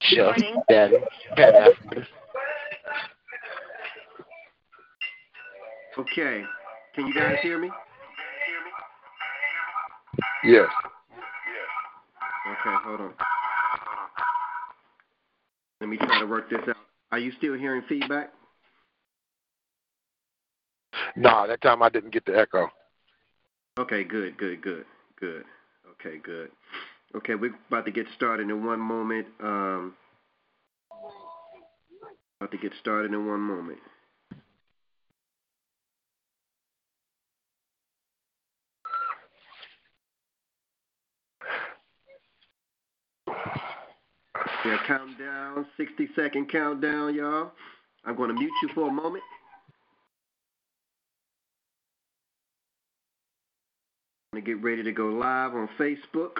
Just Ben, Ben after. Okay. Can you guys hear me? Yes. Okay, hold on. Let me try to work this out. Are you still hearing feedback? No, that time I didn't get the echo. Okay, good, good, good, good. Okay, good. Okay, we're about to get started in one moment. Um, about to get started in one moment. Yeah, countdown, 60 second countdown, y'all. I'm going to mute you for a moment. I'm going to get ready to go live on Facebook.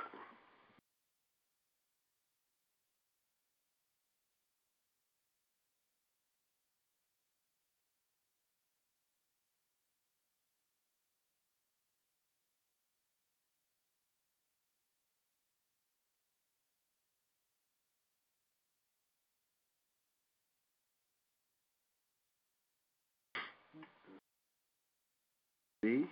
See?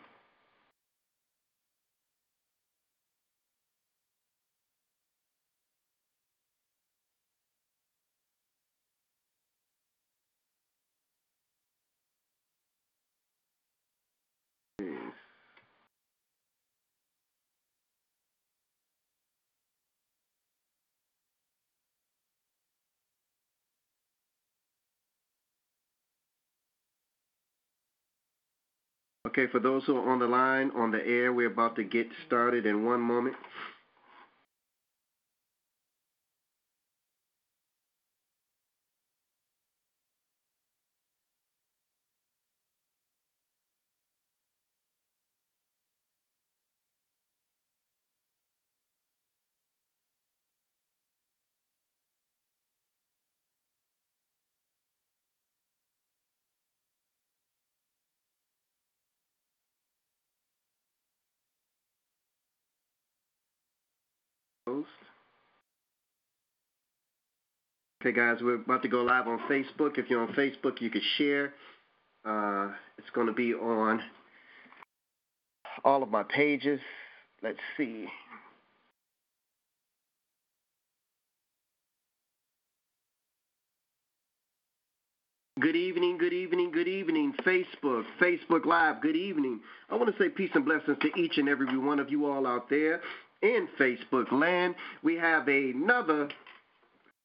Yes. Okay, for those who are on the line, on the air, we're about to get started in one moment. Post. Okay, guys, we're about to go live on Facebook. If you're on Facebook, you can share. Uh, it's going to be on all of my pages. Let's see. Good evening, good evening, good evening, Facebook, Facebook Live, good evening. I want to say peace and blessings to each and every one of you all out there in Facebook land. We have another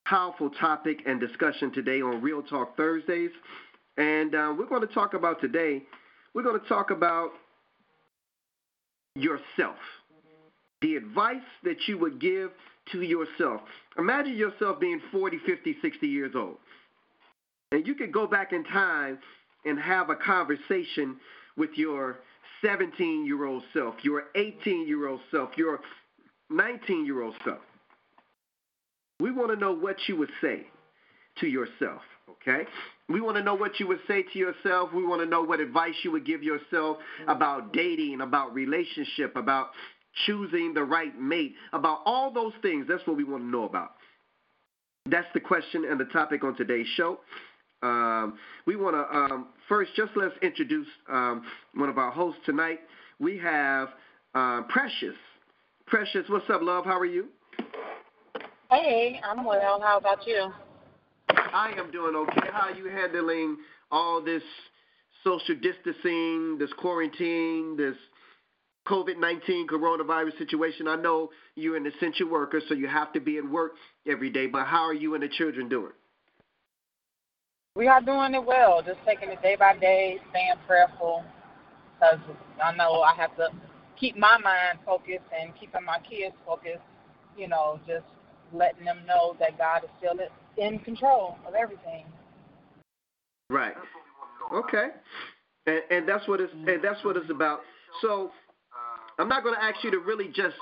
powerful topic and discussion today on Real Talk Thursdays. And uh, we're going to talk about today, we're going to talk about yourself, the advice that you would give to yourself. Imagine yourself being 40, 50, 60 years old. And you could go back in time and have a conversation with your 17 year old self, your 18 year old self, your 19 year old self. We want to know what you would say to yourself, okay? We want to know what you would say to yourself. We want to know what advice you would give yourself about dating, about relationship, about choosing the right mate, about all those things. That's what we want to know about. That's the question and the topic on today's show. Um, we want to um, first just let's introduce um, one of our hosts tonight. We have uh, Precious. Precious, what's up, love? How are you? Hey, I'm well. How about you? I am doing okay. How are you handling all this social distancing, this quarantine, this COVID 19 coronavirus situation? I know you're an essential worker, so you have to be at work every day, but how are you and the children doing? We are doing it well, just taking it day by day, staying prayerful, because I know I have to keep my mind focused and keeping my kids focused, you know, just letting them know that God is still in control of everything. Right. Okay. And, and that's what it's and that's what it's about. So I'm not going to ask you to really just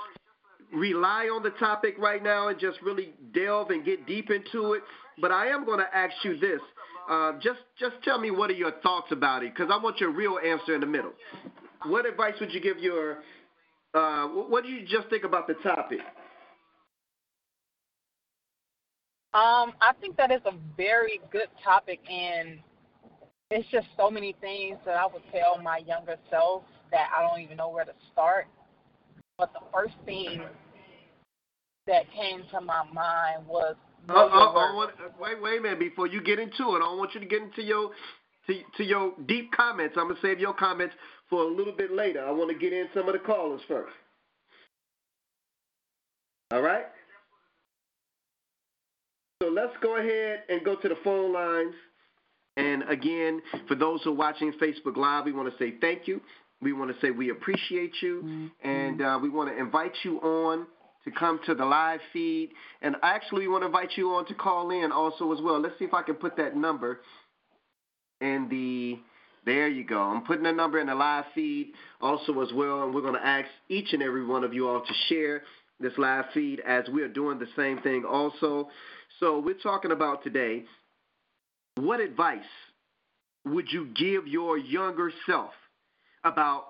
rely on the topic right now and just really delve and get deep into it, but I am going to ask you this. Uh, just just tell me what are your thoughts about it, because I want your real answer in the middle. What advice would you give your? Uh, what do you just think about the topic? Um, I think that is a very good topic, and it's just so many things that I would tell my younger self that I don't even know where to start. But the first thing that came to my mind was. Uh, uh, want, wait, wait a minute. Before you get into it, I don't want you to get into your to, to your deep comments. I'm gonna save your comments for a little bit later. I want to get in some of the callers first. All right. So let's go ahead and go to the phone lines. And again, for those who are watching Facebook Live, we want to say thank you. We want to say we appreciate you, mm-hmm. and uh, we want to invite you on to come to the live feed. And actually, we want to invite you on to call in also as well. Let's see if I can put that number in the. There you go. I'm putting the number in the live feed also as well, and we're going to ask each and every one of you all to share this live feed as we are doing the same thing also. So we're talking about today. What advice would you give your younger self about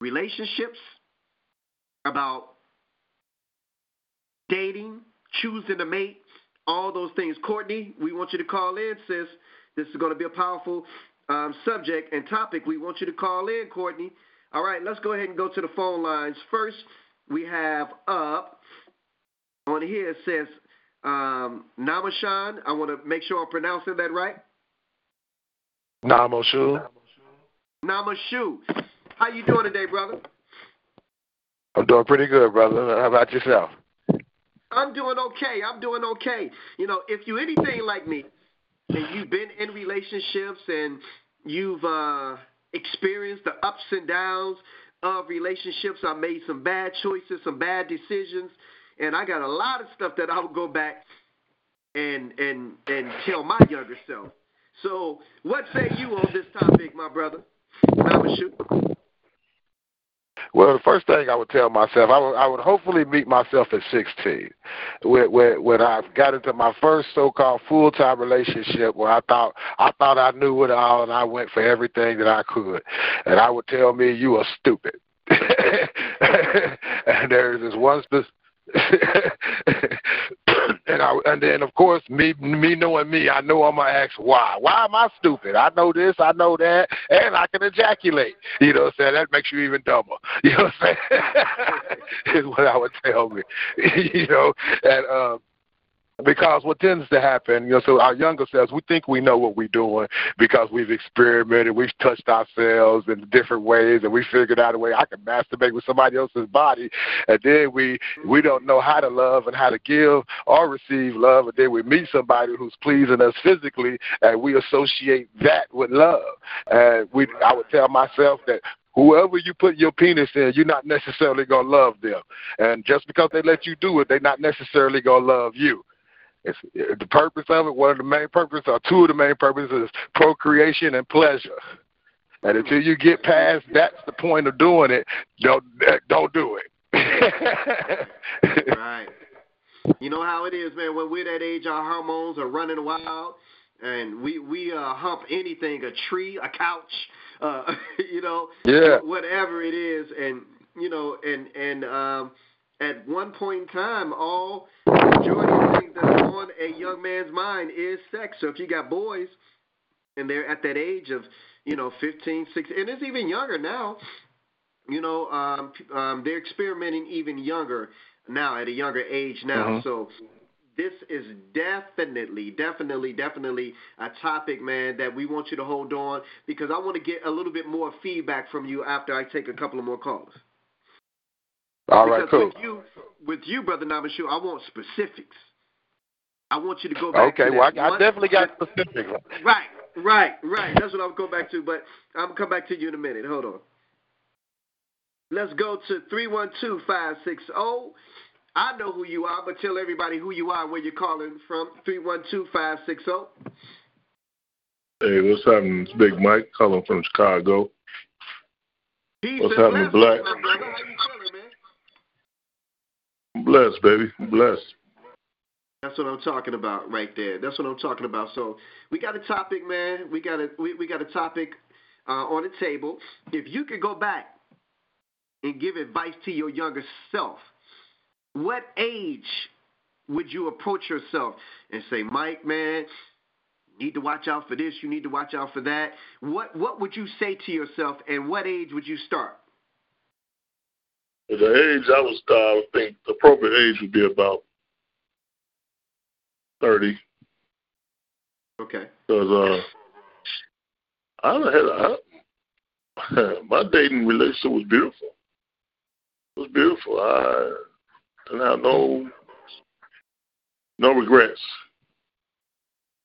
relationships, about dating, choosing a mate, all those things. Courtney, we want you to call in, sis. This is going to be a powerful um, subject and topic. We want you to call in, Courtney. All right, let's go ahead and go to the phone lines. First, we have up on here it says um, Namashan. I want to make sure I'm pronouncing that right. Namashu. Namashu. How you doing today, brother? I'm doing pretty good, brother. How about yourself? I'm doing okay. I'm doing okay. You know, if you anything like me, and you've been in relationships and you've uh, experienced the ups and downs of relationships, I made some bad choices, some bad decisions, and I got a lot of stuff that I would go back and and and tell my younger self. So, what say you on this topic, my brother? Well, the first thing I would tell myself, I would, I would hopefully meet myself at 16, when, when, when I got into my first so-called full-time relationship, where I thought I thought I knew it all, and I went for everything that I could, and I would tell me, "You are stupid." and there's this one specific and I and then of course me me knowing me, I know I'm gonna ask why. Why am I stupid? I know this, I know that, and I can ejaculate. You know what I'm saying? That makes you even dumber. You know what I'm saying? is what I would tell me. you know, and um because what tends to happen, you know, so our younger selves, we think we know what we're doing because we've experimented, we've touched ourselves in different ways, and we figured out a way I can masturbate with somebody else's body, and then we we don't know how to love and how to give or receive love, and then we meet somebody who's pleasing us physically, and we associate that with love. And we, I would tell myself that whoever you put your penis in, you're not necessarily gonna love them. And just because they let you do it, they're not necessarily gonna love you. It's, the purpose of it, one of the main purposes, or two of the main purposes, is procreation and pleasure. And until you get past that's the point of doing it, don't don't do it. right. You know how it is, man. When we're that age, our hormones are running wild, and we we uh, hump anything, a tree, a couch, uh, you know, yeah, whatever it is, and you know, and and um, at one point in time, all the majority of things that's on a young man's mind is sex. So if you got boys and they're at that age of, you know, 15, 16, and it's even younger now, you know, um, um, they're experimenting even younger now at a younger age now. Mm-hmm. So this is definitely, definitely, definitely a topic, man, that we want you to hold on because I want to get a little bit more feedback from you after I take a couple of more calls. All right, because cool. With you, with you, brother Namashu, I want specifics. I want you to go back. Okay, to well, I, I definitely got specifics. Right, right, right. That's what I'm going back to. But I'm gonna come back to you in a minute. Hold on. Let's go to three one two five six zero. I know who you are, but tell everybody who you are, and where you're calling from. Three one two five six zero. Hey, what's happening? It's Big Mike calling from Chicago. Peace what's happening, Black? Blessed, baby. Blessed. That's what I'm talking about right there. That's what I'm talking about. So we got a topic, man. We got a we, we got a topic uh, on the table. If you could go back and give advice to your younger self, what age would you approach yourself and say, Mike, man, you need to watch out for this, you need to watch out for that? What what would you say to yourself and what age would you start? At the age I would start, I would think the appropriate age would be about thirty. Okay. Because uh, I had I, my dating relationship was beautiful. It was beautiful. I didn't have no no regrets.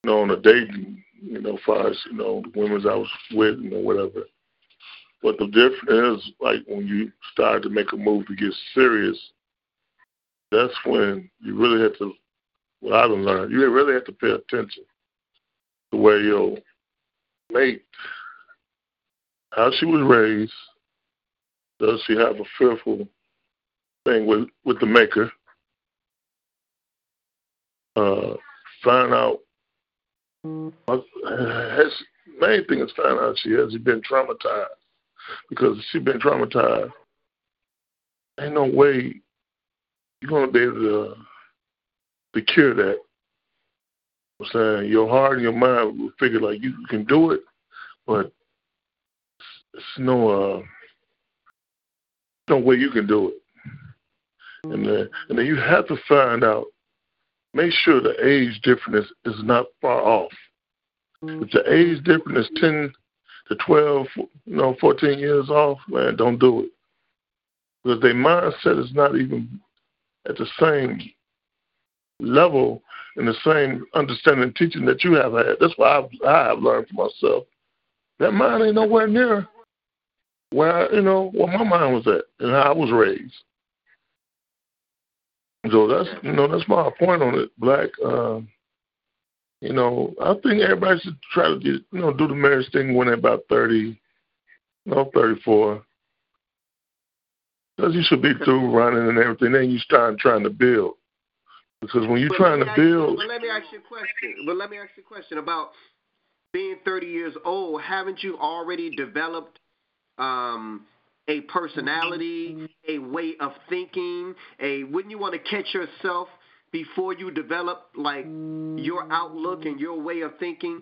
You know, on a dating, you know, far as you know, the women I was with, you know, whatever. But the difference is, like, when you start to make a move to get serious, that's when you really have to, what I've learned, you really have to pay attention to where your mate, how she was raised, does she have a fearful thing with, with the maker? Uh, find out, has, main thing is find out she has been traumatized because she's been traumatized, ain't no way you're gonna be able to to cure that. I'm saying your heart and your mind will figure like you can do it, but it's no uh, no way you can do it. And then and then you have to find out. Make sure the age difference is not far off. If the age difference is ten to 12, you know, 14 years off, man, don't do it. Because their mindset is not even at the same level and the same understanding and teaching that you have had. That's why I've, I have learned for myself. That mind ain't nowhere near where, you know, where my mind was at and how I was raised. So that's, you know, that's my point on it, Black. Um, you know, I think everybody should try to get, you know, do the marriage thing when they're about 30, you know, 34. Because you should be through running and everything. Then you start trying to build. Because when you're But trying to build, But let me ask you a question. But let me ask you a question about being 30 years old. Haven't you already developed um, a personality, a way of thinking? A wouldn't you want to catch yourself before you develop like your outlook and your way of thinking?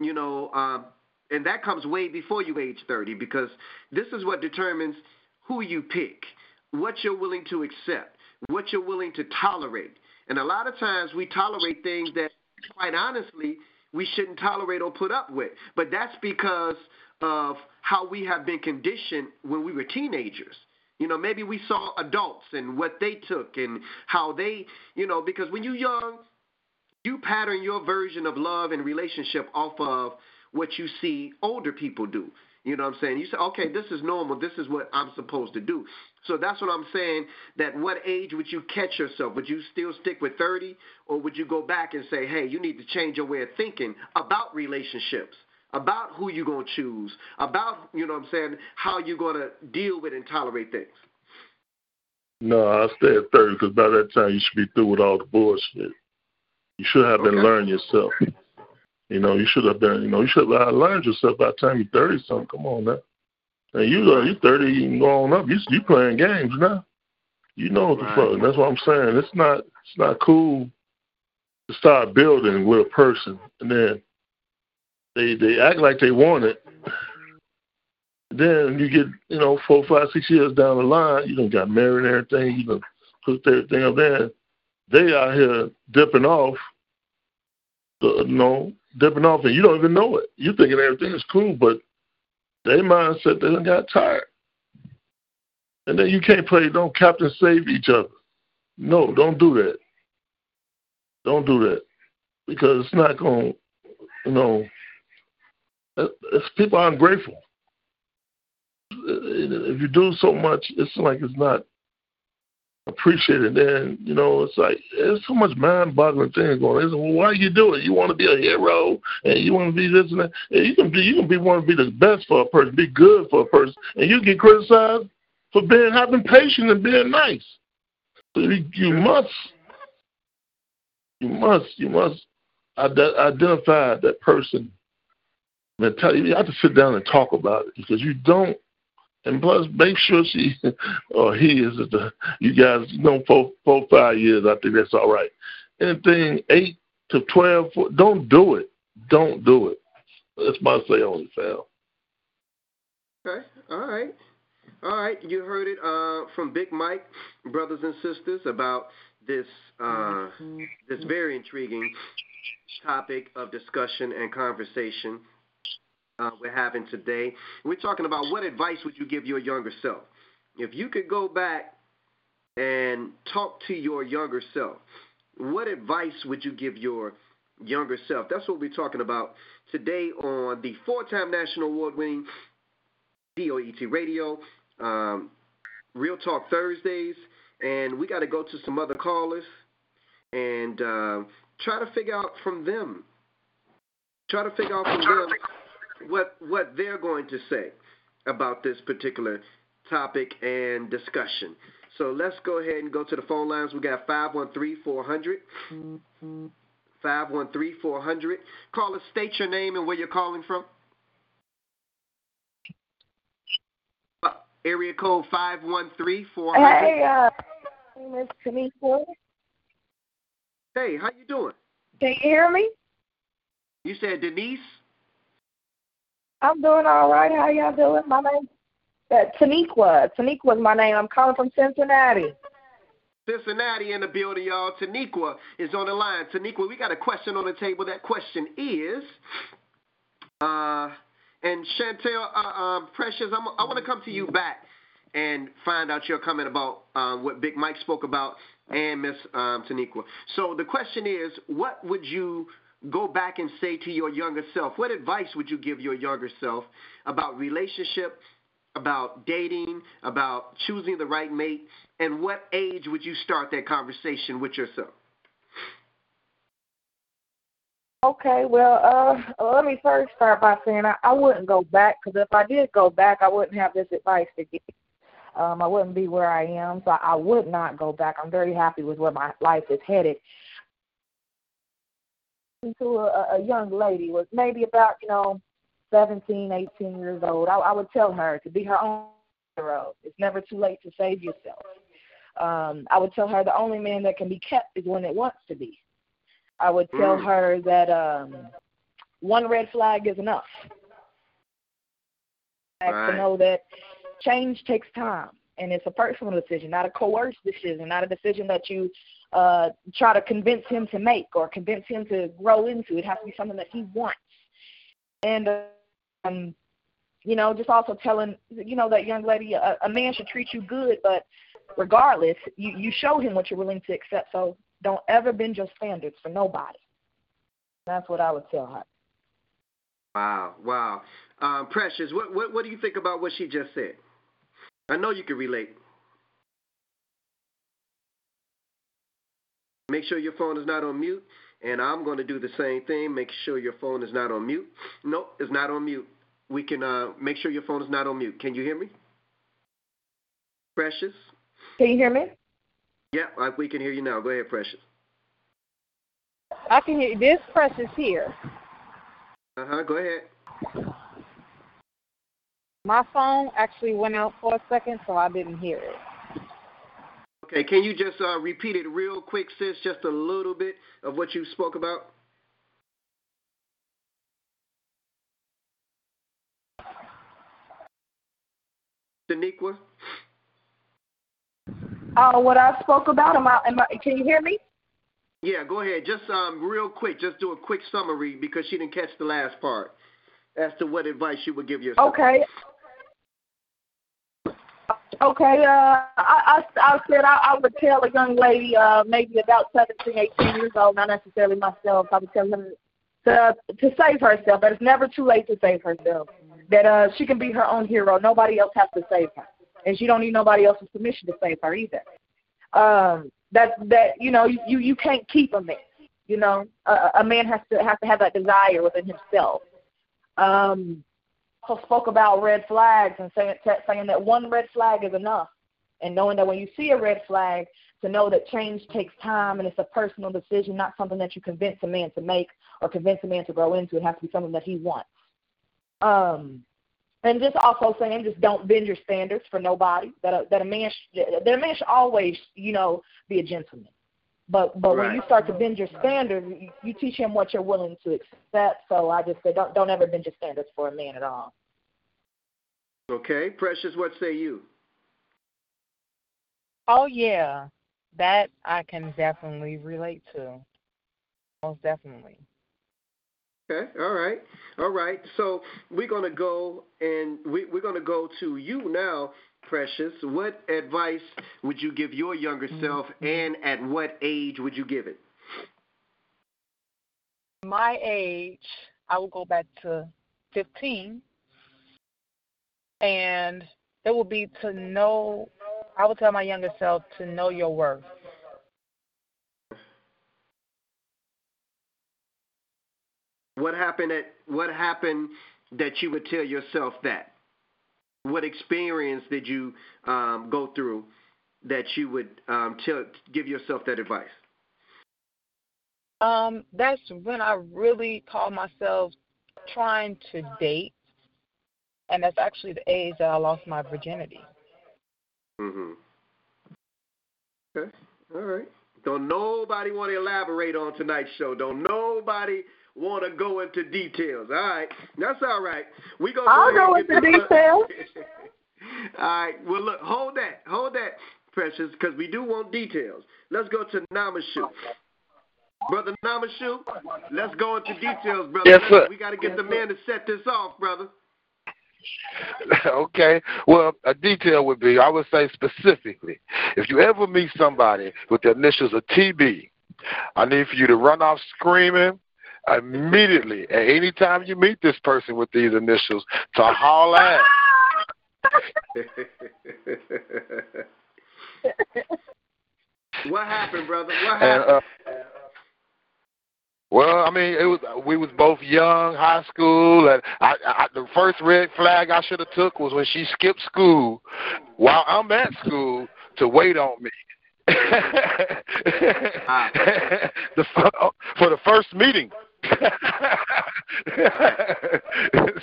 You know, um, and that comes way before you age 30 because this is what determines who you pick, what you're willing to accept, what you're willing to tolerate. And a lot of times we tolerate things that, quite honestly, we shouldn't tolerate or put up with. But that's because of how we have been conditioned when we were teenagers. You know, maybe we saw adults and what they took and how they, you know, because when you're young, you pattern your version of love and relationship off of what you see older people do. You know what I'm saying? You say, okay, this is normal. This is what I'm supposed to do. So that's what I'm saying. That what age would you catch yourself? Would you still stick with 30, or would you go back and say, hey, you need to change your way of thinking about relationships, about who you're gonna choose, about you know what I'm saying, how you're gonna deal with and tolerate things. no, I stay at 30 because by that time you should be through with all the bullshit. You should have been Okay. learning yourself. You know, you should have been, you know, you should have learned yourself by the time you're 30 something. Come on now. And you, uh, you're 30, you can go on up. You, you playing games now. You know what the Right. fuck. That's what I'm saying. It's not, it's not cool to start building with a person and then they they act like they want it. Then you get, you know, four, five, six years down the line, you done got married and everything, you done put everything up there. They out here dipping off, the, you know, dipping off, and you don't even know it. You thinking everything is cool, but their mindset they done got tired. And then you can't play, don't captain save each other. No, don't do that. Don't do that because it's not to You know, it's, people are ungrateful. If you do so much, it's like it's not appreciated. Then you know, it's like there's so much mind-boggling things going. on. It's, well, why you do it? You want to be a hero, and you want to be this and that. And you can be, you can be want to be the best for a person, be good for a person, and you get criticized for being having patience and being nice. You, you must, you must, you must ide- identify that person mentality. You have to sit down and talk about it because you don't And plus, make sure she or he is the you guys you know four four five years. I think that's all right. Anything eight to twelve, don't do it. Don't do it. That's my say on it, fam. Okay. All right. All right. You heard it uh, from Big Mike, brothers and sisters, about this uh, this very intriguing topic of discussion and conversation uh, we're having today. We're talking about what advice would you give your younger self? If you could go back and talk to your younger self, what advice would you give your younger self? That's what we're talking about today on the four-time national award-winning POET Radio, um, Real Talk Thursdays, and we got to go to some other callers and uh, try to figure out from them. Try to figure out from them what what they're going to say about this particular topic and discussion. So let's go ahead and go to the phone lines. We got 513-400. 513-400. Caller, state your name and where you're calling from. Uh, area code 513-400. Hey, uh, Miss Tanisha. Hey, how you doing? Can you hear me? You said Denise? I'm doing all right. How y'all doing? My name uh, Taniqua. Taniqua is my name. I'm calling from Cincinnati. Cincinnati in the building, y'all. Taniqua is on the line. Taniqua, we got a question on the table. That question is, uh, and Chantel, uh, uh, Precious, I'm, i want to come to you back and find out your comment about uh, what Big Mike spoke about and Miss um, Taniqua. So the question is, what would you go back and say to your younger self? What advice would you give your younger self about relationship, about dating, about choosing the right mate, and what age would you start that conversation with yourself? Okay, well, uh, let me first start by saying I, I wouldn't go back because if I did go back, I wouldn't have this advice to give. Um, I wouldn't be where I am, so I would not go back. I'm very happy with where my life is headed to a, a young lady was maybe about you know 17, 18 years old, I, I would tell her to be her own hero. It's never too late to save yourself. Um, I would tell her the only man that can be kept is when it wants to be. I would tell mm. her that um, one red flag is enough. Right. To know that change takes time and it's a personal decision, not a coerced decision, not a decision that you uh, try to convince him to make or convince him to grow into. It has to be something that he wants. And, um, you know, just also telling, you know, that young lady, a, a man should treat you good, but regardless, you, you show him what you're willing to accept. So don't ever bend your standards for nobody. That's what I would tell her. Wow, wow. Um, Precious, what, what, what do you think about what she just said? I know you can relate. Make sure your phone is not on mute. And I'm going to do the same thing. Make sure your phone is not on mute. No, it's not on mute. We can uh, make sure your phone is not on mute. Can you hear me? Precious? Can you hear me? Yeah, we can hear you now. Go ahead, Precious. I can hear you. This Precious here. Uh huh. Go ahead. My phone actually went out for a second, so I didn't hear it. Okay, can you just uh, repeat it real quick, sis? Just a little bit of what you spoke about. Daniqua? Uh, what I spoke about, am I, am I, can you hear me? Yeah, go ahead. Just um, real quick, just do a quick summary because she didn't catch the last part as to what advice you would give yourself. Okay. Okay, uh, I, I, I said I, I would tell a young lady, uh, maybe about 17, 18 years old, not necessarily myself, I would tell her to, to save herself, that it's never too late to save herself, that uh, she can be her own hero. Nobody else has to save her, and she don't need nobody else's permission to save her either. Um, that that you know you you can't keep a man. You know, a, a man has to has to have that desire within himself. Um, spoke about red flags and saying, saying that one red flag is enough. And knowing that when you see a red flag, to know that change takes time and it's a personal decision, not something that you convince a man to make or convince a man to grow into. It has to be something that he wants. Um, and just also saying, just don't bend your standards for nobody. That a, that a man sh- that a man should always, you know, be a gentleman. But but Right. when you start to bend your standards, you, you teach him what you're willing to accept. So I just say, don't don't ever bend your standards for a man at all. Okay, Precious, what say you? Oh yeah, that I can definitely relate to. Most definitely. Okay, all right, all right. So we're gonna go and we, we're gonna go to you now, Precious. What advice would you give your younger mm-hmm. self, and at what age would you give it? My age, I will go back to 15, and it will be to know. I would tell my younger self to know your worth. What happened at what happened that you would tell yourself that? What experience did you um, go through that you would um, tell give yourself that advice? Um, that's when I really call myself trying to date, and that's actually the age that I lost my virginity. Mm-hmm. Okay. All right. Don't nobody want to elaborate on tonight's show. Don't nobody want to go into details. All right. That's all right. We gonna I'll go, go ahead and into details. all right. Well, look. Hold that. Hold that, Precious, because we do want details. Let's go to Namashu. Brother Namashu, let's go into details, brother. Yes, sir. We got to get the man to set this off, brother. okay. Well, a detail would be I would say specifically, if you ever meet somebody with the initials of TB, I need for you to run off screaming immediately. at any time you meet this person with these initials, to haul ass. what happened, brother? What And happened? uh, well, I mean, it was we was both young, high school, and I, I the first red flag I should have took was when she skipped school while I'm at school to wait on me. Ah. the for the first meeting.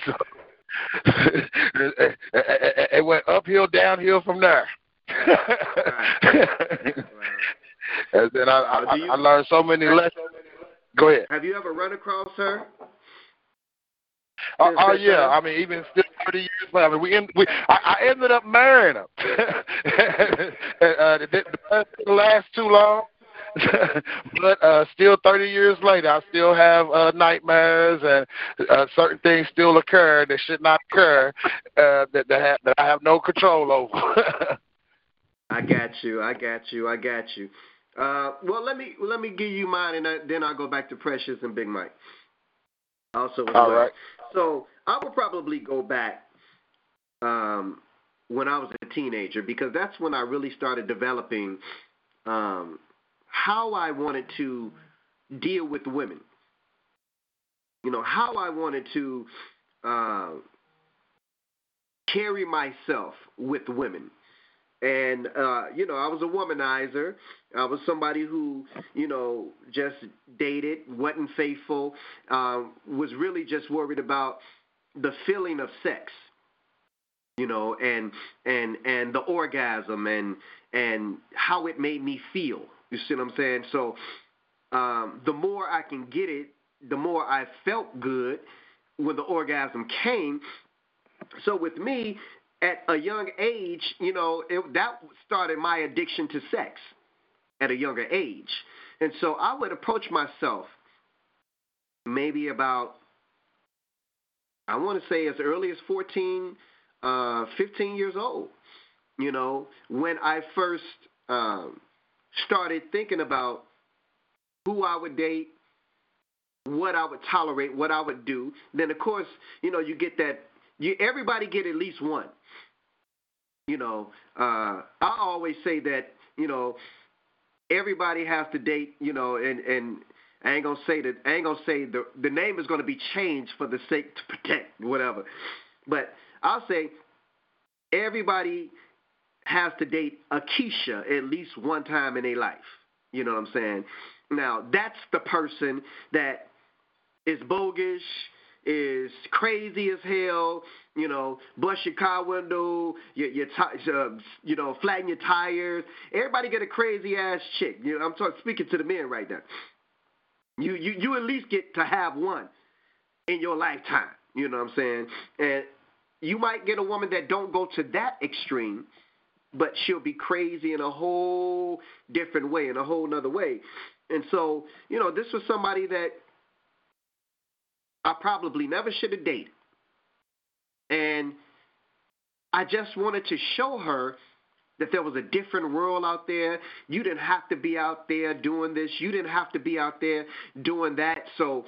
So, it, went uphill, downhill from there. and then I, I, you- I learned so many lessons. Go ahead. Have you ever run across her? Oh, oh yeah. I mean, even still thirty years later, I mean, we, end, we I, I ended up marrying him. uh, it didn't last too long, but uh, still thirty years later, I still have uh, nightmares and uh, certain things still occur that should not occur uh, that that, have, that I have no control over. I got you. I got you. I got you. Uh, well, let me let me give you mine, and I, then I'll go back to Precious and Big Mike. Also, All well. right. So I would probably go back um, when I was a teenager because that's when I really started developing um, how I wanted to deal with women. You know how I wanted to uh, carry myself with women. And uh, you know, I was a womanizer. I was somebody who, you know, just dated, wasn't faithful, um, was really just worried about the feeling of sex, you know, and and and the orgasm and and how it made me feel. You see what I'm saying? So um, the more I can get it, the more I felt good when the orgasm came. So with me, at a young age, you know, it, that started my addiction to sex at a younger age. And so I would approach myself maybe about, I want to say as early as 14, uh, 15 years old, you know, when I first um, started thinking about who I would date, what I would tolerate, what I would do. Then, of course, you know, you get that. You everybody get at least one. You know, uh, I always say that you know everybody has to date. You know, and and I ain't gonna say that. I ain't gonna say the the name is gonna be changed for the sake to protect whatever. But I'll say everybody has to date a Keisha at least one time in their life. You know what I'm saying? Now that's the person that is bogus, is crazy as hell. You know, bust your car window, your your t- uh, you know, flatten your tires. Everybody get a crazy ass chick. You know, I'm talking speaking to the men right now. You you you at least get to have one in your lifetime. You know what I'm saying? And you might get a woman that don't go to that extreme, but she'll be crazy in a whole different way, in a whole nother way. And so, you know, this was somebody that I probably never should have dated. And I just wanted to show her that there was a different world out there. You didn't have to be out there doing this. You didn't have to be out there doing that. So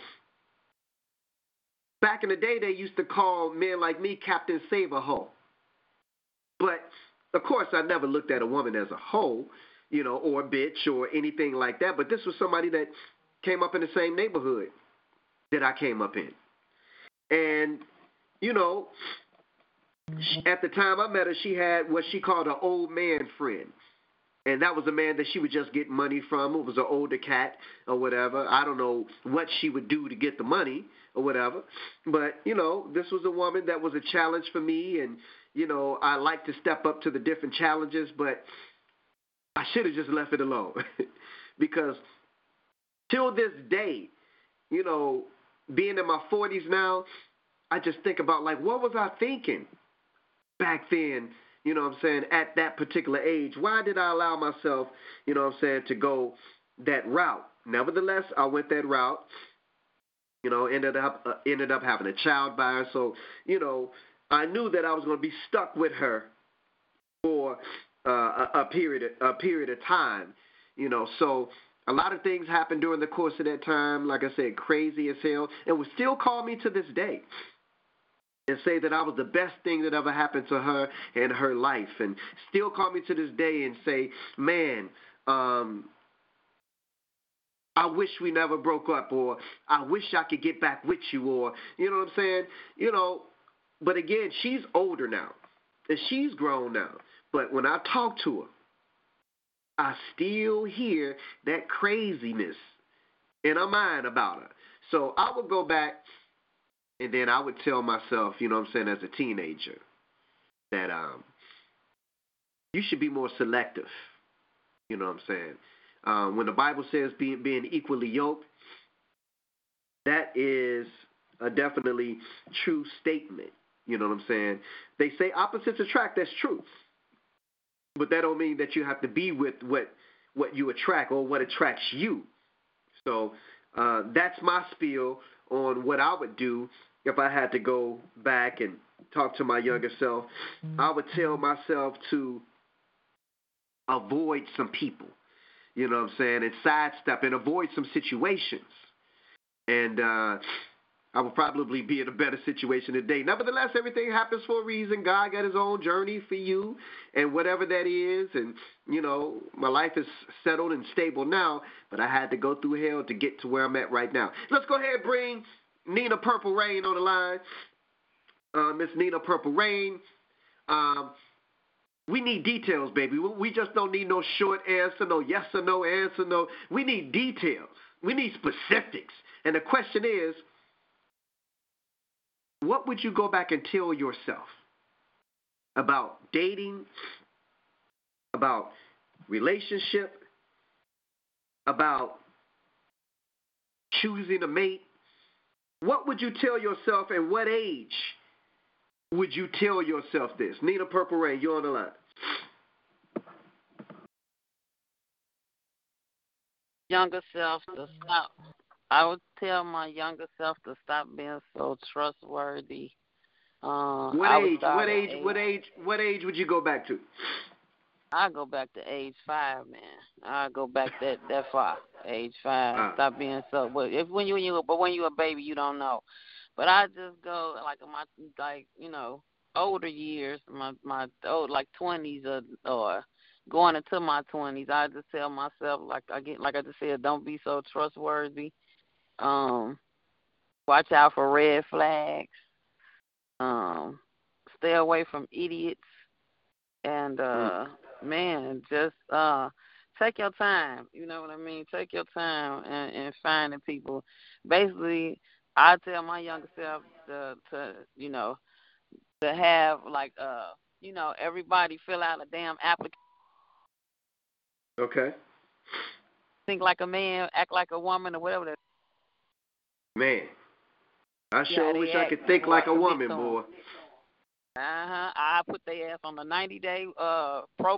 back in the day, they used to call men like me Captain Save a Hoe. But of course, I never looked at a woman as a hoe, you know, or a bitch or anything like that. But this was somebody that came up in the same neighborhood that I came up in. And, you know, at the time I met her, she had what she called an old man friend. And that was a man that she would just get money from. It was an older cat or whatever. I don't know what she would do to get the money or whatever. But, you know, this was a woman that was a challenge for me. And, you know, I like to step up to the different challenges, but I should have just left it alone. because till this day, you know, being in my 40s now, I just think about, like, what was I thinking? back then, you know what I'm saying, at that particular age. Why did I allow myself, you know what I'm saying, to go that route? Nevertheless, I went that route. You know, ended up uh, ended up having a child by her. So, you know, I knew that I was going to be stuck with her for uh, a, a period a period of time. You know, so a lot of things happened during the course of that time. Like I said, crazy as hell, and would still call me to this day and say that I was the best thing that ever happened to her in her life, and still call me to this day and say, "Man, um, I wish we never broke up," or "I wish I could get back with you," or you know what I'm saying? You know, but again, she's older now, and she's grown now. But when I talk to her, I still hear that craziness in her mind about her. So I would go back and then I would tell myself, you know what I'm saying, as a teenager, that um, you should be more selective. You know what I'm saying? Um, when the Bible says being being equally yoked, that is a definitely true statement. You know what I'm saying? They say opposites attract. That's true, but that don't mean that you have to be with what what you attract or what attracts you. So uh, that's my spiel on what I would do if I had to go back and talk to my younger self. I would tell myself to avoid some people, you know what I'm saying, and sidestep and avoid some situations. And uh, I would probably be in a better situation today. Nevertheless, everything happens for a reason. God got his own journey for you and whatever that is. And, you know, my life is settled and stable now, but I had to go through hell to get to where I'm at right now. Let's go ahead and bring Nina Purple Rain on the line. Uh, Miss Nina Purple Rain. Um, we need details, baby. We just don't need no short answer, no yes or no answer, no. We need details. We need specifics. And the question is, what would you go back and tell yourself about dating, about relationship, about choosing a mate, what would you tell yourself and what age would you tell yourself this? Nina Purple Rain, you're on the line. Younger self to stop. I would tell my younger self to stop being so trustworthy. Uh, what age? What age, age? What age? What age would you go back to? I go back to age five, man. I go back that that far, age five. Uh, Stop being so. But if when you when you but when you're a baby, you don't know. But I just go like my like you know older years, my my old like twenties or or going into my twenties. I just tell myself like I get like I just said, don't be so trustworthy. Um, watch out for red flags. Um, stay away from idiots and uh man, just uh take your time. You know what I mean? Take your time and, and finding people. Basically, I tell my younger self to to you know to have like uh you know everybody fill out a damn application. Okay. Think like a man, act like a woman, or whatever. That Man, I sure Yeah, wish I could think like a woman, boy. Uh huh. I put their ass on the ninety day uh pro.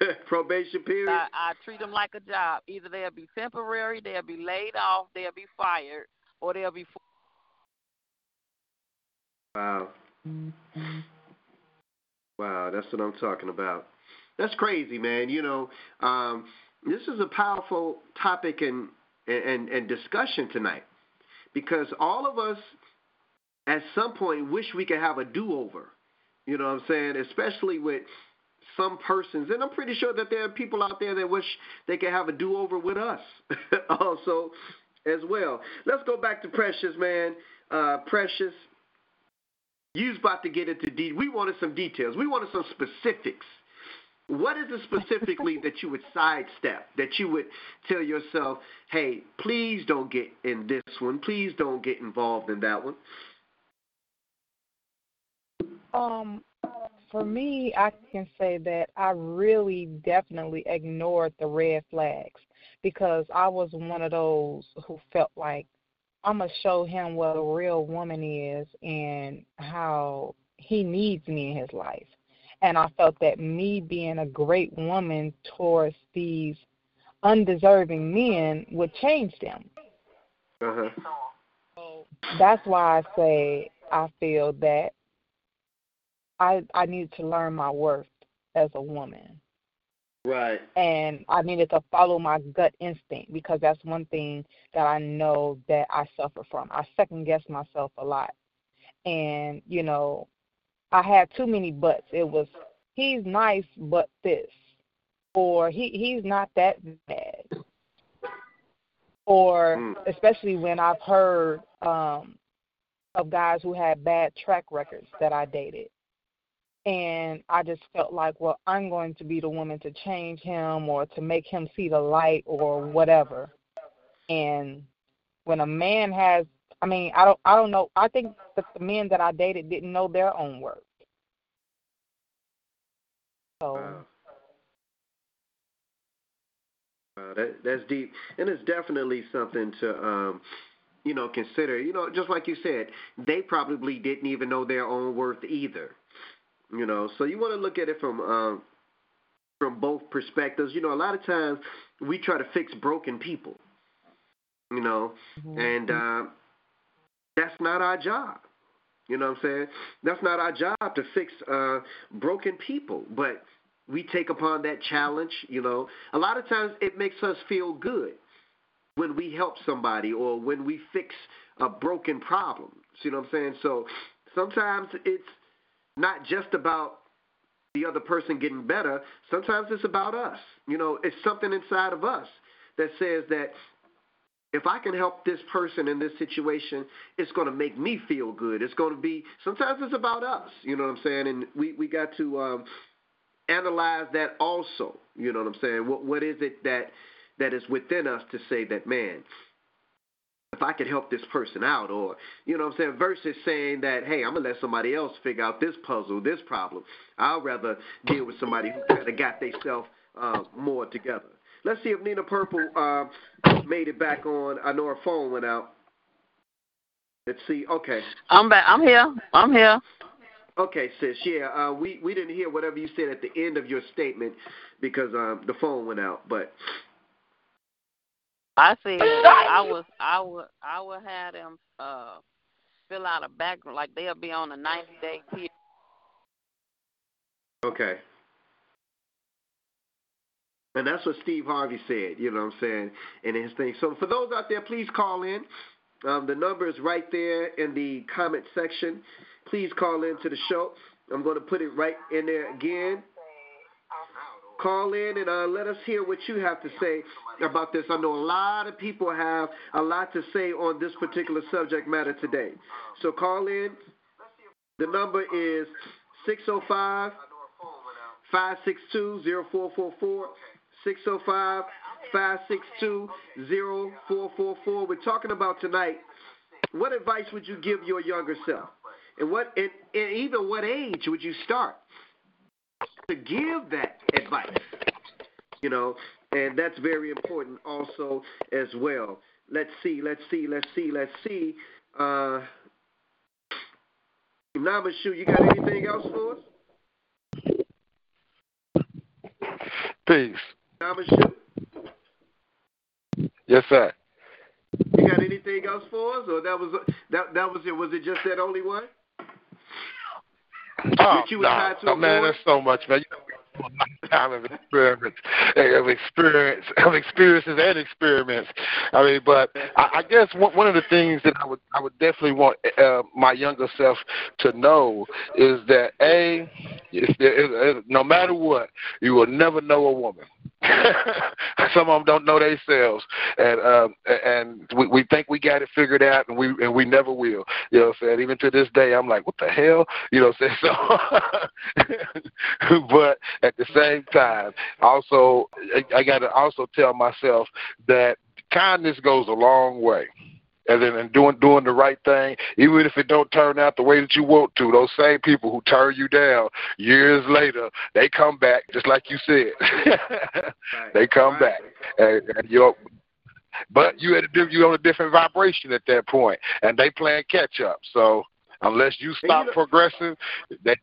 Probation period. I, I treat them like a job. Either they'll be temporary, they'll be laid off, they'll be fired, or they'll be. Wow. Wow, that's what I'm talking about. That's crazy, man. You know, um, this is a powerful topic and, and and discussion tonight because all of us at some point wish we could have a do-over. You know what I'm saying? Especially with some persons, and I'm pretty sure that there are people out there that wish they could have a do-over with us also as well. Let's go back to Precious, man. Uh, Precious, you was about to get into de- We wanted some details. We wanted some specifics. What is it specifically that you would sidestep? That you would tell yourself, "Hey, please don't get in this one. Please don't get involved in that one." Um, for me, I can say that I really definitely ignored the red flags because I was one of those who felt like I'm gonna show him what a real woman is and how he needs me in his life. And I felt that me being a great woman towards these undeserving men would change them. Uh huh. That's why I say I feel that I I need to learn my worth as a woman. Right. And I needed to follow my gut instinct because that's one thing that I know that I suffer from. I second guess myself a lot. And, you know, I had too many buts. It was he's nice but this or he he's not that bad. Or Mm. especially when I've heard um of guys who had bad track records that I dated. And I just felt like, well, I'm going to be the woman to change him or to make him see the light or whatever. And when a man has I mean, I don't I don't know I think the men that I dated didn't know their own worth. So Wow. Wow, that that's deep, and it's definitely something to um, you know consider. You know, just like you said, they probably didn't even know their own worth either. You know, so you want to look at it from um, from both perspectives. You know, a lot of times we try to fix broken people. You know, and uh, that's not our job. You know what I'm saying? That's not our job to fix uh, broken people, but we take upon that challenge. You know, a lot of times it makes us feel good when we help somebody or when we fix a broken problem. See what I'm saying? So sometimes it's not just about the other person getting better. Sometimes it's about us. You know, it's something inside of us that says that if I can help this person in this situation, it's going to make me feel good. It's going to be, sometimes it's about us, you know what I'm saying? And we, we got to um, analyze that also, you know what I'm saying? What, what is it that, that is within us to say that, man, if I could help this person out, or, you know what I'm saying, versus saying that, hey, I'm to let somebody else figure out this puzzle, this problem. I'd rather deal with somebody who kind of got themselves uh, more together. Let's see if Nina Purple uh, made it back on. I know her phone went out. Let's see. Okay. I'm back. I'm here. I'm here. Okay, sis. Yeah, uh, we we didn't hear whatever you said at the end of your statement because um, the phone went out. But I said I was I would I would have them uh fill out a background like they'll be on a ninety day period. okay. And that's what Steve Harvey said, you know what I'm saying, in his thing. So for those out there, please call in. Um, the number is right there in the comment section. Please call in to the show. I'm going to put it right in there again. Call in and uh, let us hear what you have to say about this. I know a lot of people have a lot to say on this particular subject matter today. So call in. The number is 605 562 0444. 605 5620444. We're talking about tonight what advice would you give your younger self? And what and, and even what age would you start to give that advice? You know, and that's very important also as well. Let's see, let's see, let's see, let's see. Uh Namashu, you got anything else for us? Peace. Yes, sir. You got anything else for us, or that was that that was it? Was it just that only one? Oh, you no, no, man, there's so much, man. You know, time of experiments, of experience, of experiences and experiments. I mean, but I, I guess one, one of the things that I would I would definitely want uh, my younger self to know is that a, if there, if, no matter what, you will never know a woman. Some of them don't know themselves, and um, and we, we think we got it figured out, and we and we never will. You know, what I'm saying even to this day, I'm like, what the hell? You know, what I'm saying so. but at the same time, also I, I got to also tell myself that kindness goes a long way and then and doing doing the right thing, even if it don't turn out the way that you want to. Those same people who turn you down years later, they come back just like you said. right. they come right. back, and, and you're. But you had to you on a different vibration at that point, and they playing catch up. So unless you stop you know, progressing, they.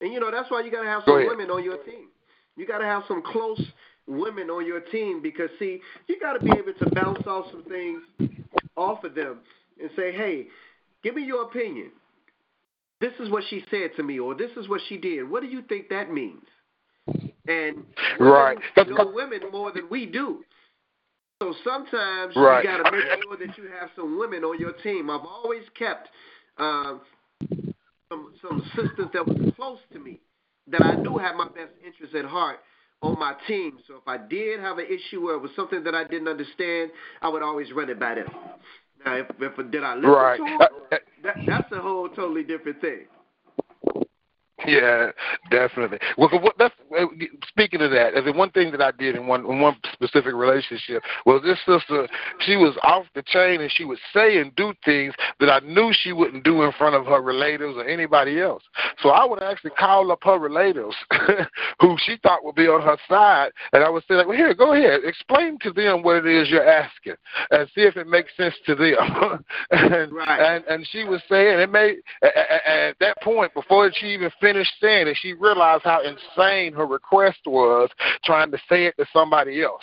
And you know that's why you gotta have some women on your team. You gotta have some close women on your team because see, you got to be able to bounce off some things off of them and say, "Hey, give me your opinion. This is what she said to me, or this is what she did. What do you think that means?" And right, women know women more than we do. So sometimes right. you got to make sure that you have some women on your team. I've always kept uh, some some sisters that were close to me that I knew had my best interests at heart on my team. So if I did have an issue where it was something that I didn't understand, I would always run it by them. Now, if, if did I listen right. to uh, them, that, that's a whole totally different thing. Yeah, definitely. Well, what, that's uh, speaking of that. The one thing that I did in one in one specific relationship was this sister. She was off the chain, and she would say and do things that I knew she wouldn't do in front of her relatives or anybody else. So I would actually call up her relatives, who she thought would be on her side, and I would say like, "Well, here, go ahead, explain to them what it is you're asking, and see if it makes sense to them." and, right. and and she was saying it made at that point before she even finished finished saying it, she realized how insane her request was trying to say it to somebody else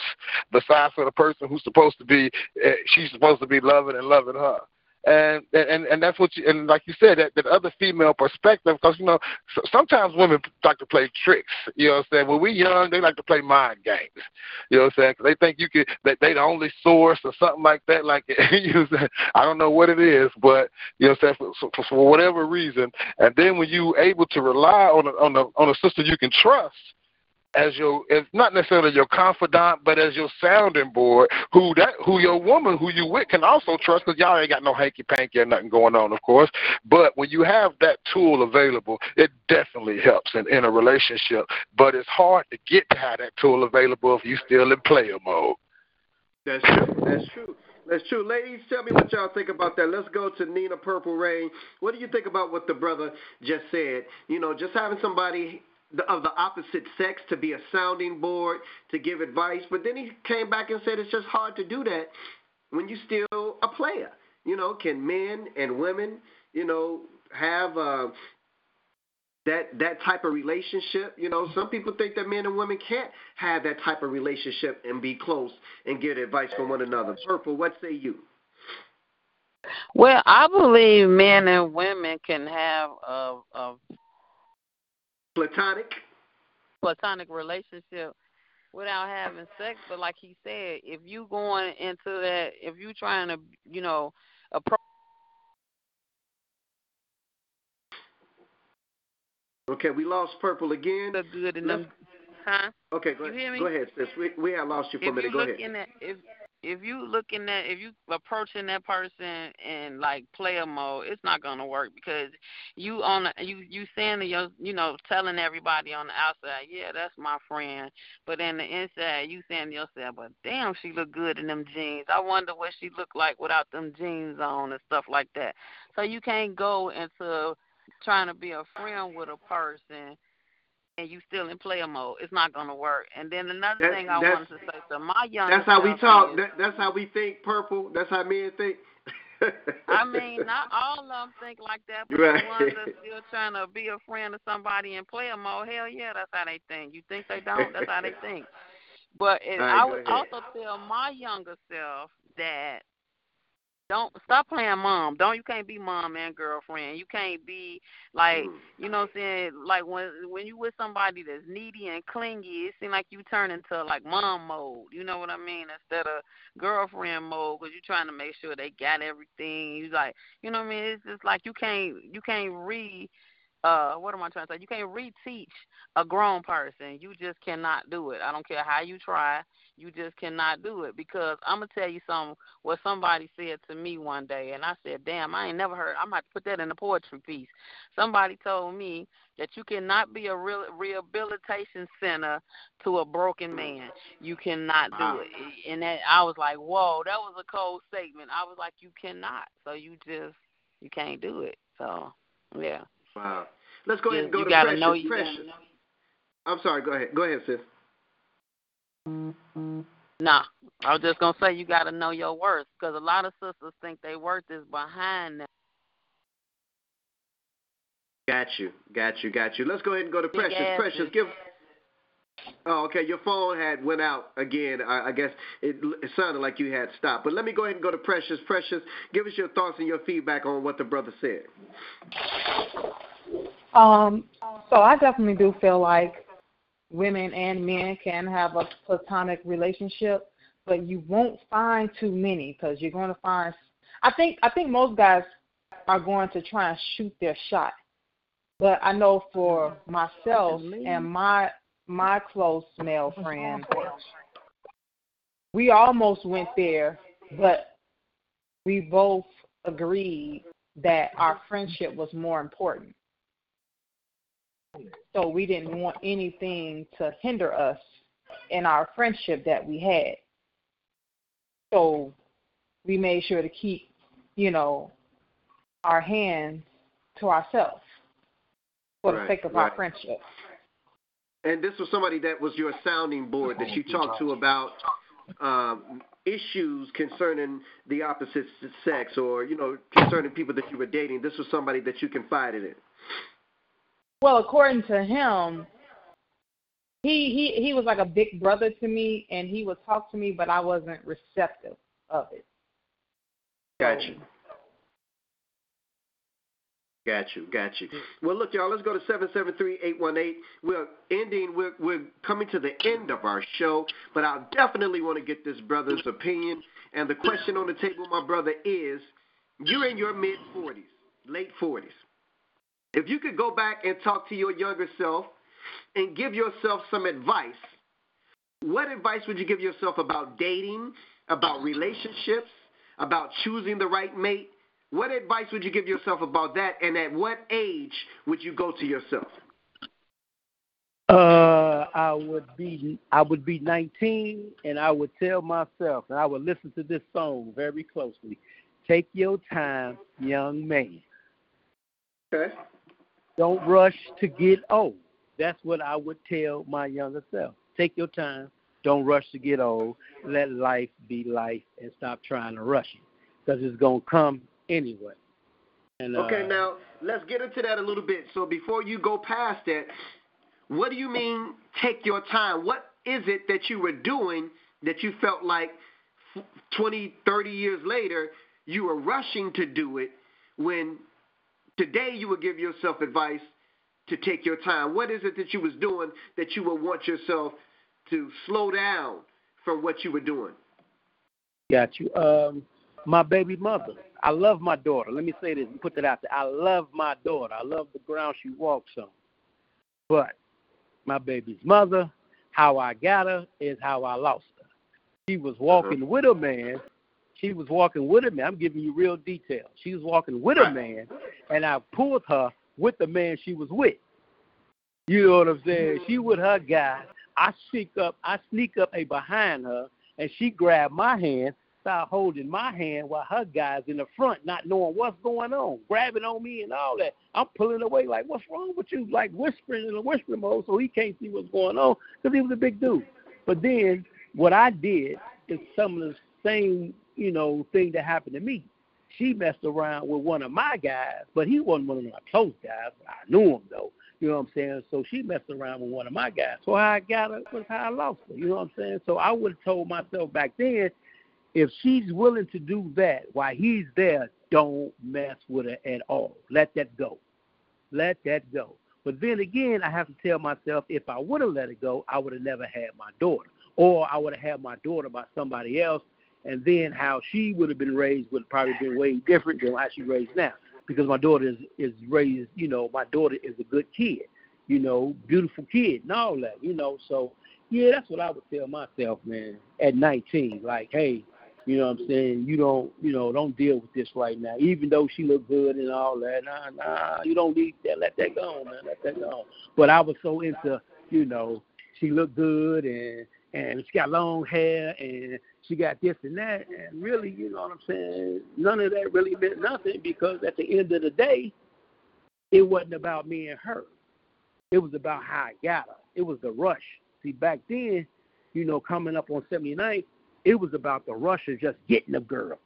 besides for the person who's supposed to be, uh, she's supposed to be loving and loving her and and and that's what you and like you said that that other female perspective because you know sometimes women like to play tricks you know what I'm saying? When we young they like to play mind games you know what I'm saying? Cause they think you could that they the only source or something like that like you know saying? I don't know what it is but you know what I'm saying? For, for, for whatever reason and then when you able to rely on a, on a on a sister you can trust as your as not necessarily your confidant, but as your sounding board, who that who your woman who you with can also trust because y'all ain't got no hanky panky or nothing going on, of course. But when you have that tool available, it definitely helps in, in a relationship. But it's hard to get to have that tool available if you still in player mode. That's true. That's true. That's true. Ladies, tell me what y'all think about that. Let's go to Nina Purple Rain. What do you think about what the brother just said? You know, just having somebody of the opposite sex to be a sounding board to give advice. But then he came back and said it's just hard to do that when you're still a player. You know, can men and women, you know, have uh, that that type of relationship? You know, some people think that men and women can't have that type of relationship and be close and get advice from one another. Purple, what say you? Well, I believe men and women can have a, a platonic. Platonic relationship without having sex but like he said if you going into that if you trying to you know approach okay we lost purple again. The good in them huh? Okay go you ahead. hear me? go ahead sis. We we have lost you for if a minute. Go ahead. at if if you looking at if you approaching that person in like player mode, it's not gonna work because you on you you saying your you know telling everybody on the outside, yeah, that's my friend, but in the inside you saying to yourself, but damn, she look good in them jeans. I wonder what she look like without them jeans on and stuff like that. So you can't go into trying to be a friend with a person and you still in player mode, it's not to work. And then another thing I wanted to say to my young That's how we talk. Is, that, that's how we think, Purple. That's how men think. I mean, not all of them think like that, but right. the ones that still trying to be a friend of somebody in player mode, hell yeah, that's how they think. You think they don't? That's how they think. But it, right, I would also tell my younger self that don't stop playing mom. Don't you can't be mom and girlfriend. You can't be like mm. you know what I'm saying, like when when you with somebody that's needy and clingy, it seems like you turn into like mom mode. You know what I mean? Instead of girlfriend mode because you're trying to make sure they got everything. You like you know what I mean? It's just like you can't you can't read uh what am I trying to say? You can't reteach a grown person. You just cannot do it. I don't care how you try. You just cannot do it because I'm gonna tell you something. What somebody said to me one day, and I said, "Damn, I ain't never heard." I'm gonna put that in a poetry piece. Somebody told me that you cannot be a real rehabilitation center to a broken man. You cannot do wow. it. And that I was like, "Whoa, that was a cold statement." I was like, "You cannot." So you just you can't do it. So yeah. Wow. Let's go ahead and go you to Precious. Know you Precious. I'm sorry. Go ahead. Go ahead, sis. Nah, I was just gonna say you got to know your worth because a lot of sisters think their worth is behind them. Got you, got you, got you. Let's go ahead and go to Precious. Precious, give. Oh, okay. Your phone had went out again. I, I guess it, it sounded like you had stopped. But let me go ahead and go to Precious. Precious, give us your thoughts and your feedback on what the brother said. Um. So I definitely do feel like women and men can have a platonic relationship, but you won't find too many because you're going to find. I think I think most guys are going to try and shoot their shot, but I know for myself and my my close male friend, we almost went there, but we both agreed that our friendship was more important. So we didn't want anything to hinder us in our friendship that we had. So we made sure to keep, you know, our hands to ourselves for the sake of right. our friendship. And this was somebody that was your sounding board that you talked to about um, issues concerning the opposite sex or, you know, concerning people that you were dating. This was somebody that you confided in. Well, according to him, he he he was like a big brother to me, and he would talk to me, but I wasn't receptive of it. Got you. Got you, got you. Well, look, y'all. Let's go to seven seven three eight one eight. We're ending. We're we're coming to the end of our show, but I definitely want to get this brother's opinion. And the question on the table, my brother, is: You're in your mid forties, late forties. If you could go back and talk to your younger self and give yourself some advice, what advice would you give yourself about dating, about relationships, about choosing the right mate? What advice would you give yourself about that? And at what age would you go to yourself? Uh, I would be I would be 19, and I would tell myself, and I would listen to this song very closely. Take your time, young man. Okay. Don't rush to get old. That's what I would tell my younger self. Take your time. Don't rush to get old. Let life be life and stop trying to rush it because it's going to come anyway. And, okay, uh, now let's get into that a little bit. So before you go past that, what do you mean take your time? What is it that you were doing that you felt like 20, 30 years later you were rushing to do it when Today, you would give yourself advice to take your time. What is it that you was doing that you would want yourself to slow down from what you were doing? Got you. Um, my baby mother. I love my daughter. Let me say this and put that out there. I love my daughter. I love the ground she walks on. But my baby's mother, how I got her is how I lost her. She was walking uh-huh. with a man. She was walking with a man. I'm giving you real details. She was walking with a man, and I pulled her with the man she was with. You know what I'm saying? She with her guy. I sneak up. I sneak up a behind her, and she grabbed my hand, start holding my hand while her guys in the front, not knowing what's going on, grabbing on me and all that. I'm pulling away like, "What's wrong with you?" Like whispering in a whispering mode, so he can't see what's going on because he was a big dude. But then what I did is some of the same, you know, thing that happened to me. She messed around with one of my guys, but he wasn't one of my close guys. I knew him though. You know what I'm saying? So she messed around with one of my guys. So I got her was how I lost her. You know what I'm saying? So I would have told myself back then, if she's willing to do that while he's there, don't mess with her at all. Let that go. Let that go. But then again, I have to tell myself if I would have let it go, I would have never had my daughter or I would have had my daughter by somebody else, and then how she would have been raised would have probably been way different than how she raised now. Because my daughter is is raised, you know, my daughter is a good kid, you know, beautiful kid and all that, you know. So yeah, that's what I would tell myself, man, at 19. Like, hey, you know what I'm saying? You don't, you know, don't deal with this right now. Even though she looked good and all that, nah, nah, you don't need that. Let that go, man. Let that go. But I was so into, you know, she looked good and and she got long hair and she got this and that and really you know what i'm saying none of that really meant nothing because at the end of the day it wasn't about me and her. It was about how i got her. It was the rush. See back then you know coming up on 79 it was about the rush of just getting a girl.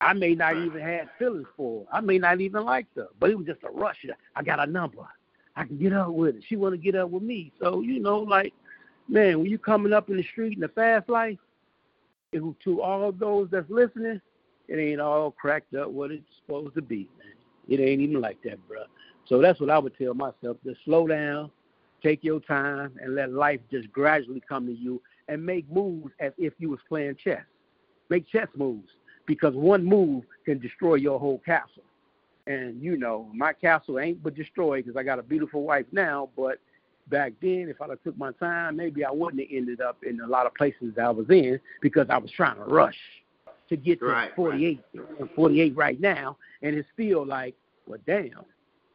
I may not even have feelings for her. I may not even like her but it was just a rush. I got a number. I can get up with her. She want to get up with me. So you know like man, when you coming up in the street in the fast life, it, to all those that's listening, it ain't all cracked up what it's supposed to be, man. It ain't even like that, bro. So that's what I would tell myself: to slow down, take your time, and let life just gradually come to you, and make moves as if you was playing chess. Make chess moves because one move can destroy your whole castle. And you know, my castle ain't but destroyed because I got a beautiful wife now, but back then, if I'd have took my time, maybe I wouldn't have ended up in a lot of places I was in because I was trying to rush to get to right, 48, right. 48 right now, and it's still like, well, damn,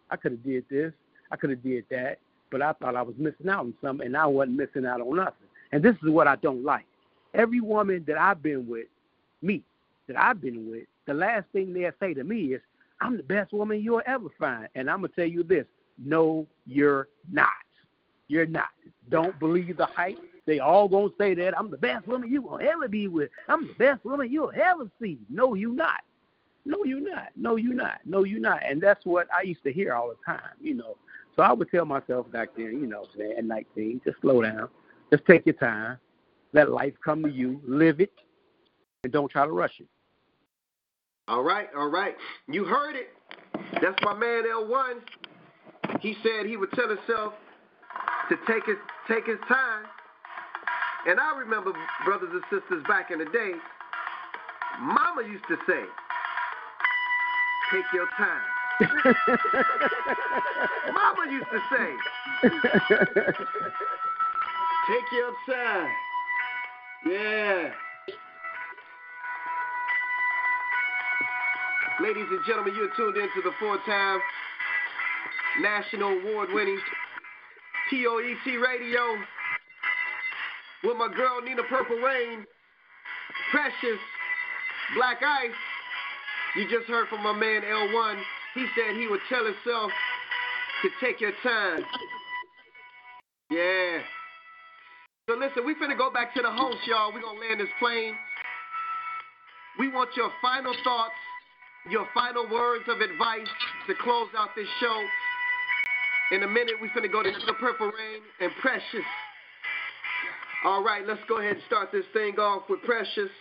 I could have did this, I could have did that, but I thought I was missing out on something, and I wasn't missing out on nothing. And this is what I don't like. Every woman that I've been with, me, that I've been with, the last thing they'll say to me is, I'm the best woman you'll ever find. And I'm going to tell you this no, you're not. You're not. Don't believe the hype. They all gonna say that I'm the best woman you will ever be with. I'm the best woman you'll ever see. No, you not. No, you not. No, you not. No, you not. And that's what I used to hear all the time. You know. So I would tell myself back then, you know, at 19, just slow down, just take your time, let life come to you, live it, and don't try to rush it. All right, all right. You heard it. That's my man L1. He said he would tell himself to take his take his time. And I remember brothers and sisters back in the day, Mama used to say, "Take your time." Mama used to say, "Take your time." Yeah. Ladies and gentlemen, you're tuned in to the four-time national award-winning POET Radio with my girl Nina Purple Rain, Precious, Black Ice. You just heard from my man L1. He said he would tell himself to take your time. Yeah. So listen, we finna go back to the host, y'all. we gonna land this plane. We want your final thoughts, your final words of advice to close out this show. In a minute, we're finna go to the Purple Rain and Precious. All right, let's go ahead and start this thing off with Precious.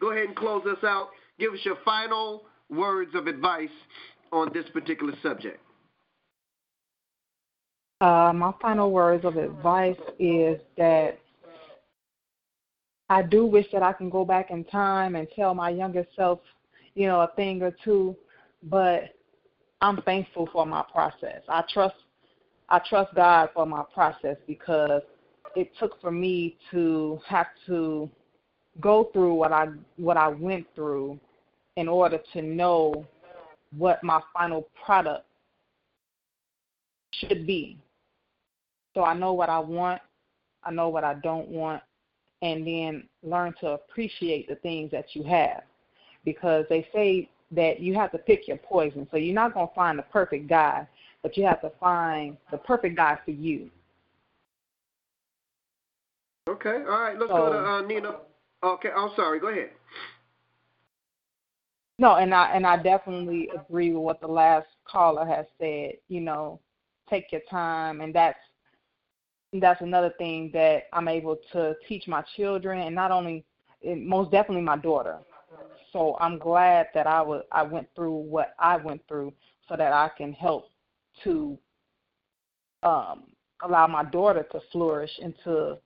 Go ahead and close us out. Give us your final words of advice on this particular subject. Uh, my final words of advice is that I do wish that I can go back in time and tell my younger self, you know, a thing or two, but I'm thankful for my process. I trust I trust God for my process because it took for me to have to go through what I what I went through in order to know what my final product should be. So I know what I want, I know what I don't want, and then learn to appreciate the things that you have. Because they say that you have to pick your poison. So you're not going to find the perfect guy, but you have to find the perfect guy for you. Okay, all right. Let's so, go to uh, Nina. Okay, I'm sorry. Go ahead. No, and I and I definitely agree with what the last caller has said. You know, take your time, and that's that's another thing that I'm able to teach my children, and not only, most definitely my daughter. So I'm glad that I was I went through what I went through, so that I can help to um, allow my daughter to flourish into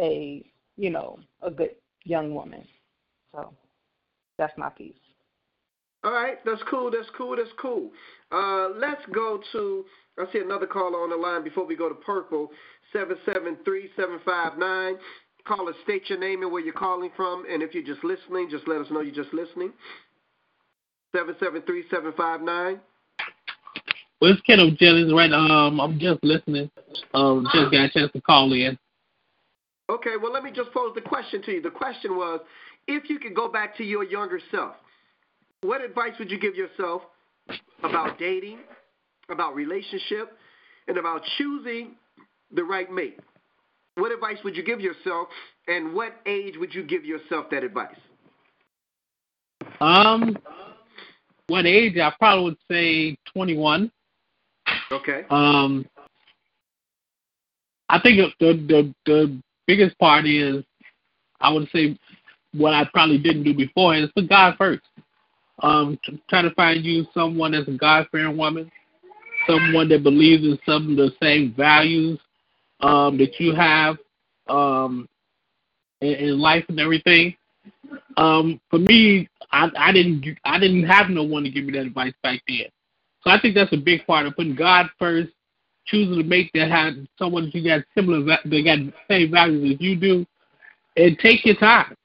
a you know a good young woman. So that's my piece. All right, that's cool. That's cool. That's cool. Uh, let's go to. I see another caller on the line before we go to purple. Seven seven three seven five nine. Caller, state your name and where you're calling from, and if you're just listening, just let us know you're just listening. Seven seven three seven five nine. Well, it's Kendall Jennings, right? Um, I'm just listening. Um, just got a chance to call in. Okay, well, let me just pose the question to you. The question was, if you could go back to your younger self, what advice would you give yourself about dating, about relationship, and about choosing the right mate? What advice would you give yourself, and what age would you give yourself that advice? Um, what age? I probably would say 21. Okay. Um, I think the the the biggest part is I would say what I probably didn't do before is put God first. Um, try to find you someone that's a God fearing woman, someone that believes in some of the same values um, that you have um, in, in life and everything. Um, for me, I, I didn't I didn't have no one to give me that advice back then. So I think that's a big part of putting God first, choosing to make that have someone who got similar that got the same values as you do, and take your time.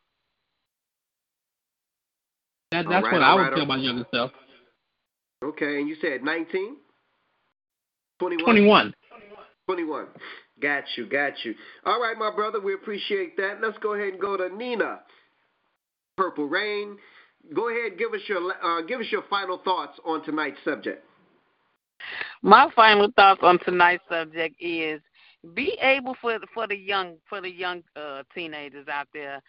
That, that's right, what I would right, tell my younger self. Okay, and you said 19? 21? 21. 21. Got you, got you. All right, my brother, we appreciate that. Let's go ahead and go to Nina. Purple Rain. Go ahead, give us your uh, give us your final thoughts on tonight's subject. My final thoughts on tonight's subject is be able for for the young for the young uh, teenagers out there.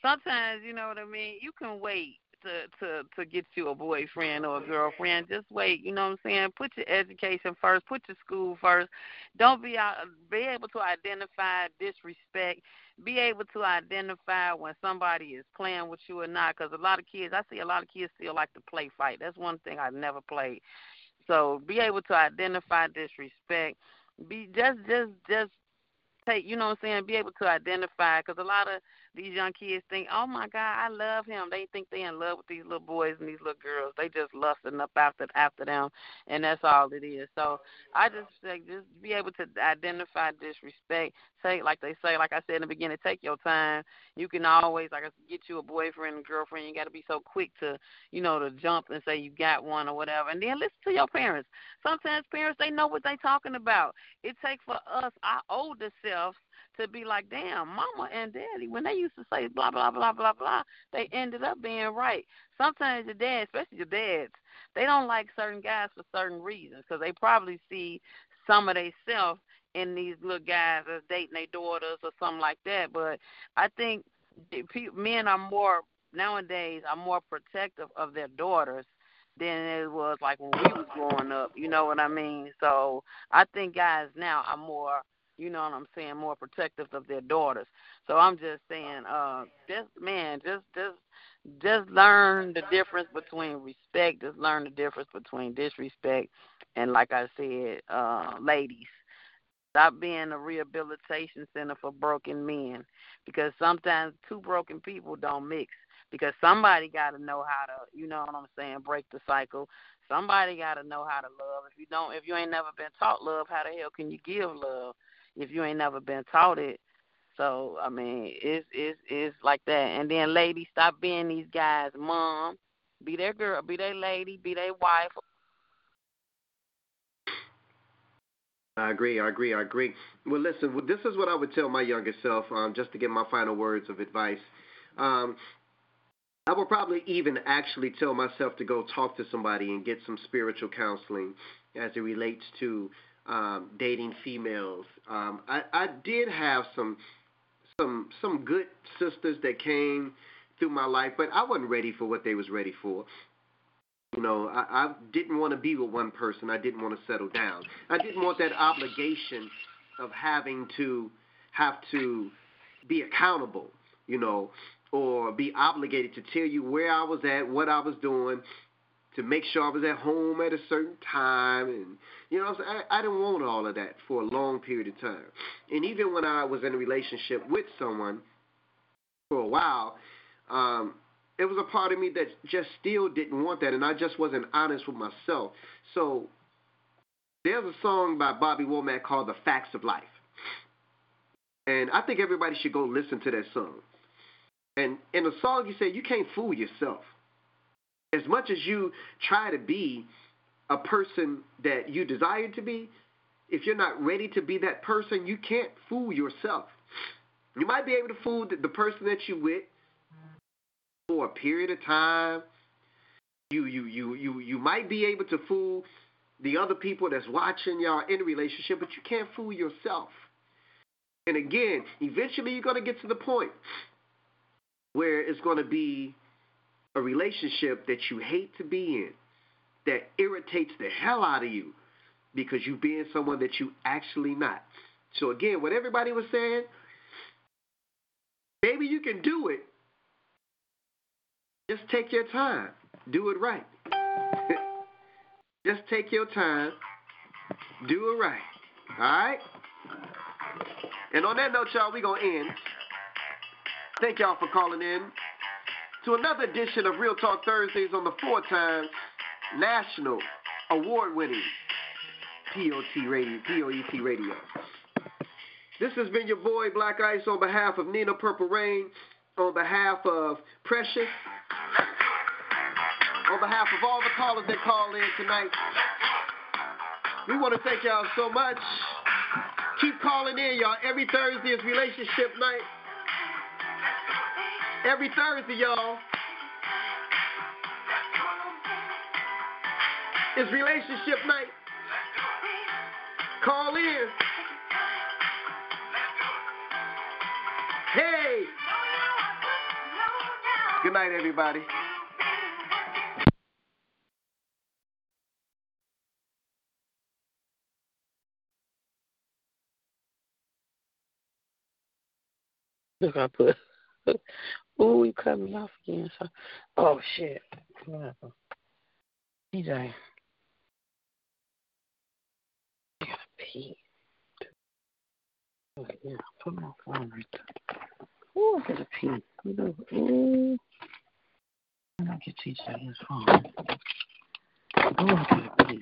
Sometimes you know what I mean. You can wait to to to get you a boyfriend or a girlfriend. Just wait. You know what I'm saying? Put your education first. Put your school first. Don't be out. Be able to identify disrespect. Be able to identify when somebody is playing with you or not. Because a lot of kids, I see a lot of kids still like to play fight. That's one thing I've never played. So be able to identify disrespect. Be just just just take you know what I'm saying. Be able to identify because a lot of these young kids think, oh my God, I love him. They think they're in love with these little boys and these little girls. They just lusting up after after them, and that's all it is. So I just say, just be able to identify disrespect. Take like they say, like I said in the beginning, take your time. You can always like get you a boyfriend and girlfriend. You got to be so quick to, you know, to jump and say you got one or whatever, and then listen to your parents. Sometimes parents they know what they talking about. It takes for us, our older selves to be like, damn, mama and daddy, when they used to say blah, blah, blah, blah, blah, they ended up being right. Sometimes your dad, especially your dads, they don't like certain guys for certain reasons because they probably see some of themselves in these little guys as dating their daughters or something like that. But I think men are more nowadays are more protective of their daughters than it was like when we was growing up. You know what I mean? So I think guys now are more you know what I'm saying, more protective of their daughters. So I'm just saying, uh, just man, just just just learn the difference between respect. Just learn the difference between disrespect, and like I said, uh, ladies, stop being a rehabilitation center for broken men, because sometimes two broken people don't mix. Because somebody got to know how to, you know what I'm saying, break the cycle. Somebody got to know how to love. If you don't, if you ain't never been taught love, how the hell can you give love? If you ain't never been taught it, So I mean, it's it's it's like that. And then ladies, stop being these guys' mom. Be their girl, be their lady, be their wife. I agree. I agree. I agree. Well, listen. This is what I would tell my younger self, um, just to get my final words of advice. Um, I would probably even actually tell myself to go talk to somebody and get some spiritual counseling as it relates to um, dating females. Um, I, I did have some some some good sisters that came through my life, but I wasn't ready for what they was ready for. You know, I, I didn't want to be with one person. I didn't want to settle down. I didn't want that obligation of having to have to be accountable. You know, or be obligated to tell you where I was at, what I was doing, to make sure I was at home at a certain time, and you know, I, I didn't want all of that for a long period of time. And even when I was in a relationship with someone for a while, um, it was a part of me that just still didn't want that, and I just wasn't honest with myself. So there's a song by Bobby Womack called "The Facts of Life," and I think everybody should go listen to that song. And in the song, you say you can't fool yourself. As much as you try to be a person that you desire to be, if you're not ready to be that person, you can't fool yourself. You might be able to fool the person that you're with for a period of time. You you you you you might be able to fool the other people that's watching y'all in a relationship, but you can't fool yourself. And again, eventually you're going to get to the point where it's going to be a relationship that you hate to be in, that irritates the hell out of you because you being someone that you actually not. So again, what everybody was saying, maybe you can do it. Just take your time. Do it right. Just take your time. Do it right. All right? And on that note, y'all, we going to end. Thank y'all for calling in to another edition of Real Talk Thursdays on the four times national award winning POT radio, POET radio. This has been your boy Black Ice on behalf of Nina Purple Rain, on behalf of Precious, on behalf of all the callers that call in tonight. We want to thank y'all so much. Keep calling in, y'all. Every Thursday is relationship night. Every Thursday, y'all. It's relationship night. Call in. Hey. Good night, everybody. Look, I put. Ooh, you cut me off again. So, oh shit. DJ. I pee. Oh, yeah, put my phone right there. Ooh, I gotta pee. Ooh. I don't get TJ his phone. Ooh, I gotta pee.